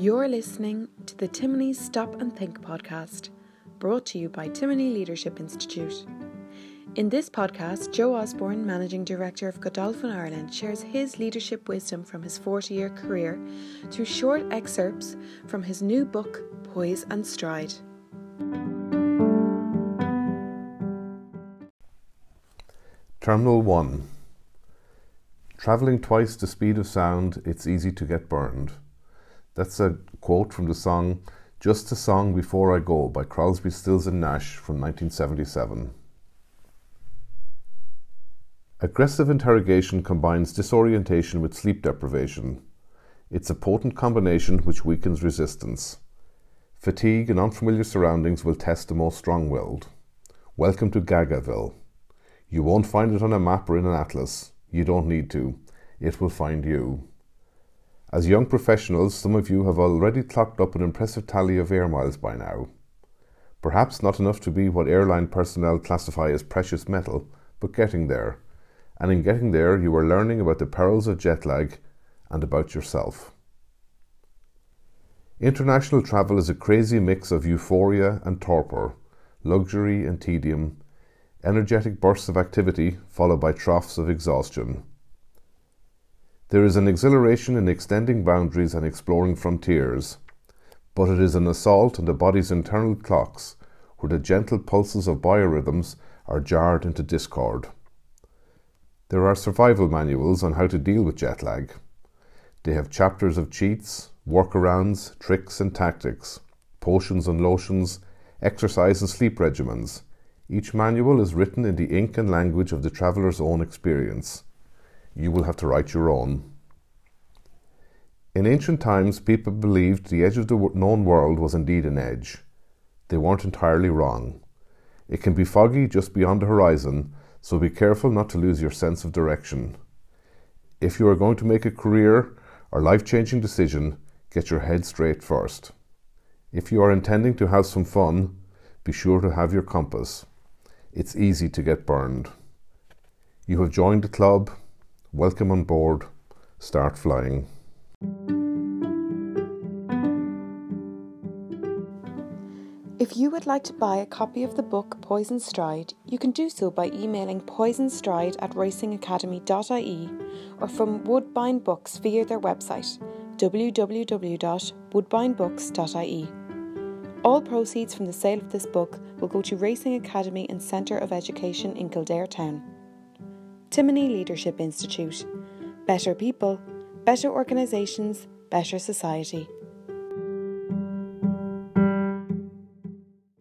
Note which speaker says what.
Speaker 1: You're listening to the Timony Stop and Think podcast, brought to you by Timony Leadership Institute. In this podcast, Joe Osborne, Managing Director of Godolphin Ireland, shares his leadership wisdom from his 40 year career through short excerpts from his new book, Poise and Stride.
Speaker 2: Terminal 1 Travelling twice the speed of sound, it's easy to get burned. That's a quote from the song Just a Song Before I Go by Crosby, Stills and Nash from 1977. Aggressive interrogation combines disorientation with sleep deprivation. It's a potent combination which weakens resistance. Fatigue and unfamiliar surroundings will test the most strong willed. Welcome to Gagaville. You won't find it on a map or in an atlas. You don't need to. It will find you. As young professionals, some of you have already clocked up an impressive tally of air miles by now. Perhaps not enough to be what airline personnel classify as precious metal, but getting there. And in getting there, you are learning about the perils of jet lag and about yourself. International travel is a crazy mix of euphoria and torpor, luxury and tedium, energetic bursts of activity followed by troughs of exhaustion. There is an exhilaration in extending boundaries and exploring frontiers, but it is an assault on the body's internal clocks where the gentle pulses of biorhythms are jarred into discord. There are survival manuals on how to deal with jet lag. They have chapters of cheats, workarounds, tricks, and tactics, potions and lotions, exercise and sleep regimens. Each manual is written in the ink and language of the traveller's own experience you will have to write your own. In ancient times, people believed the edge of the known world was indeed an edge. They weren't entirely wrong. It can be foggy just beyond the horizon, so be careful not to lose your sense of direction. If you are going to make a career or life changing decision, get your head straight first. If you are intending to have some fun, be sure to have your compass. It's easy to get burned. You have joined the club, Welcome on board. Start flying.
Speaker 1: If you would like to buy a copy of the book Poise and Stride, you can do so by emailing poiseandstride at racingacademy.ie or from Woodbine Books via their website www.woodbinebooks.ie. All proceeds from the sale of this book will go to Racing Academy and Centre of Education in Kildare Town. Timony Leadership Institute. Better people, better organisations, better society.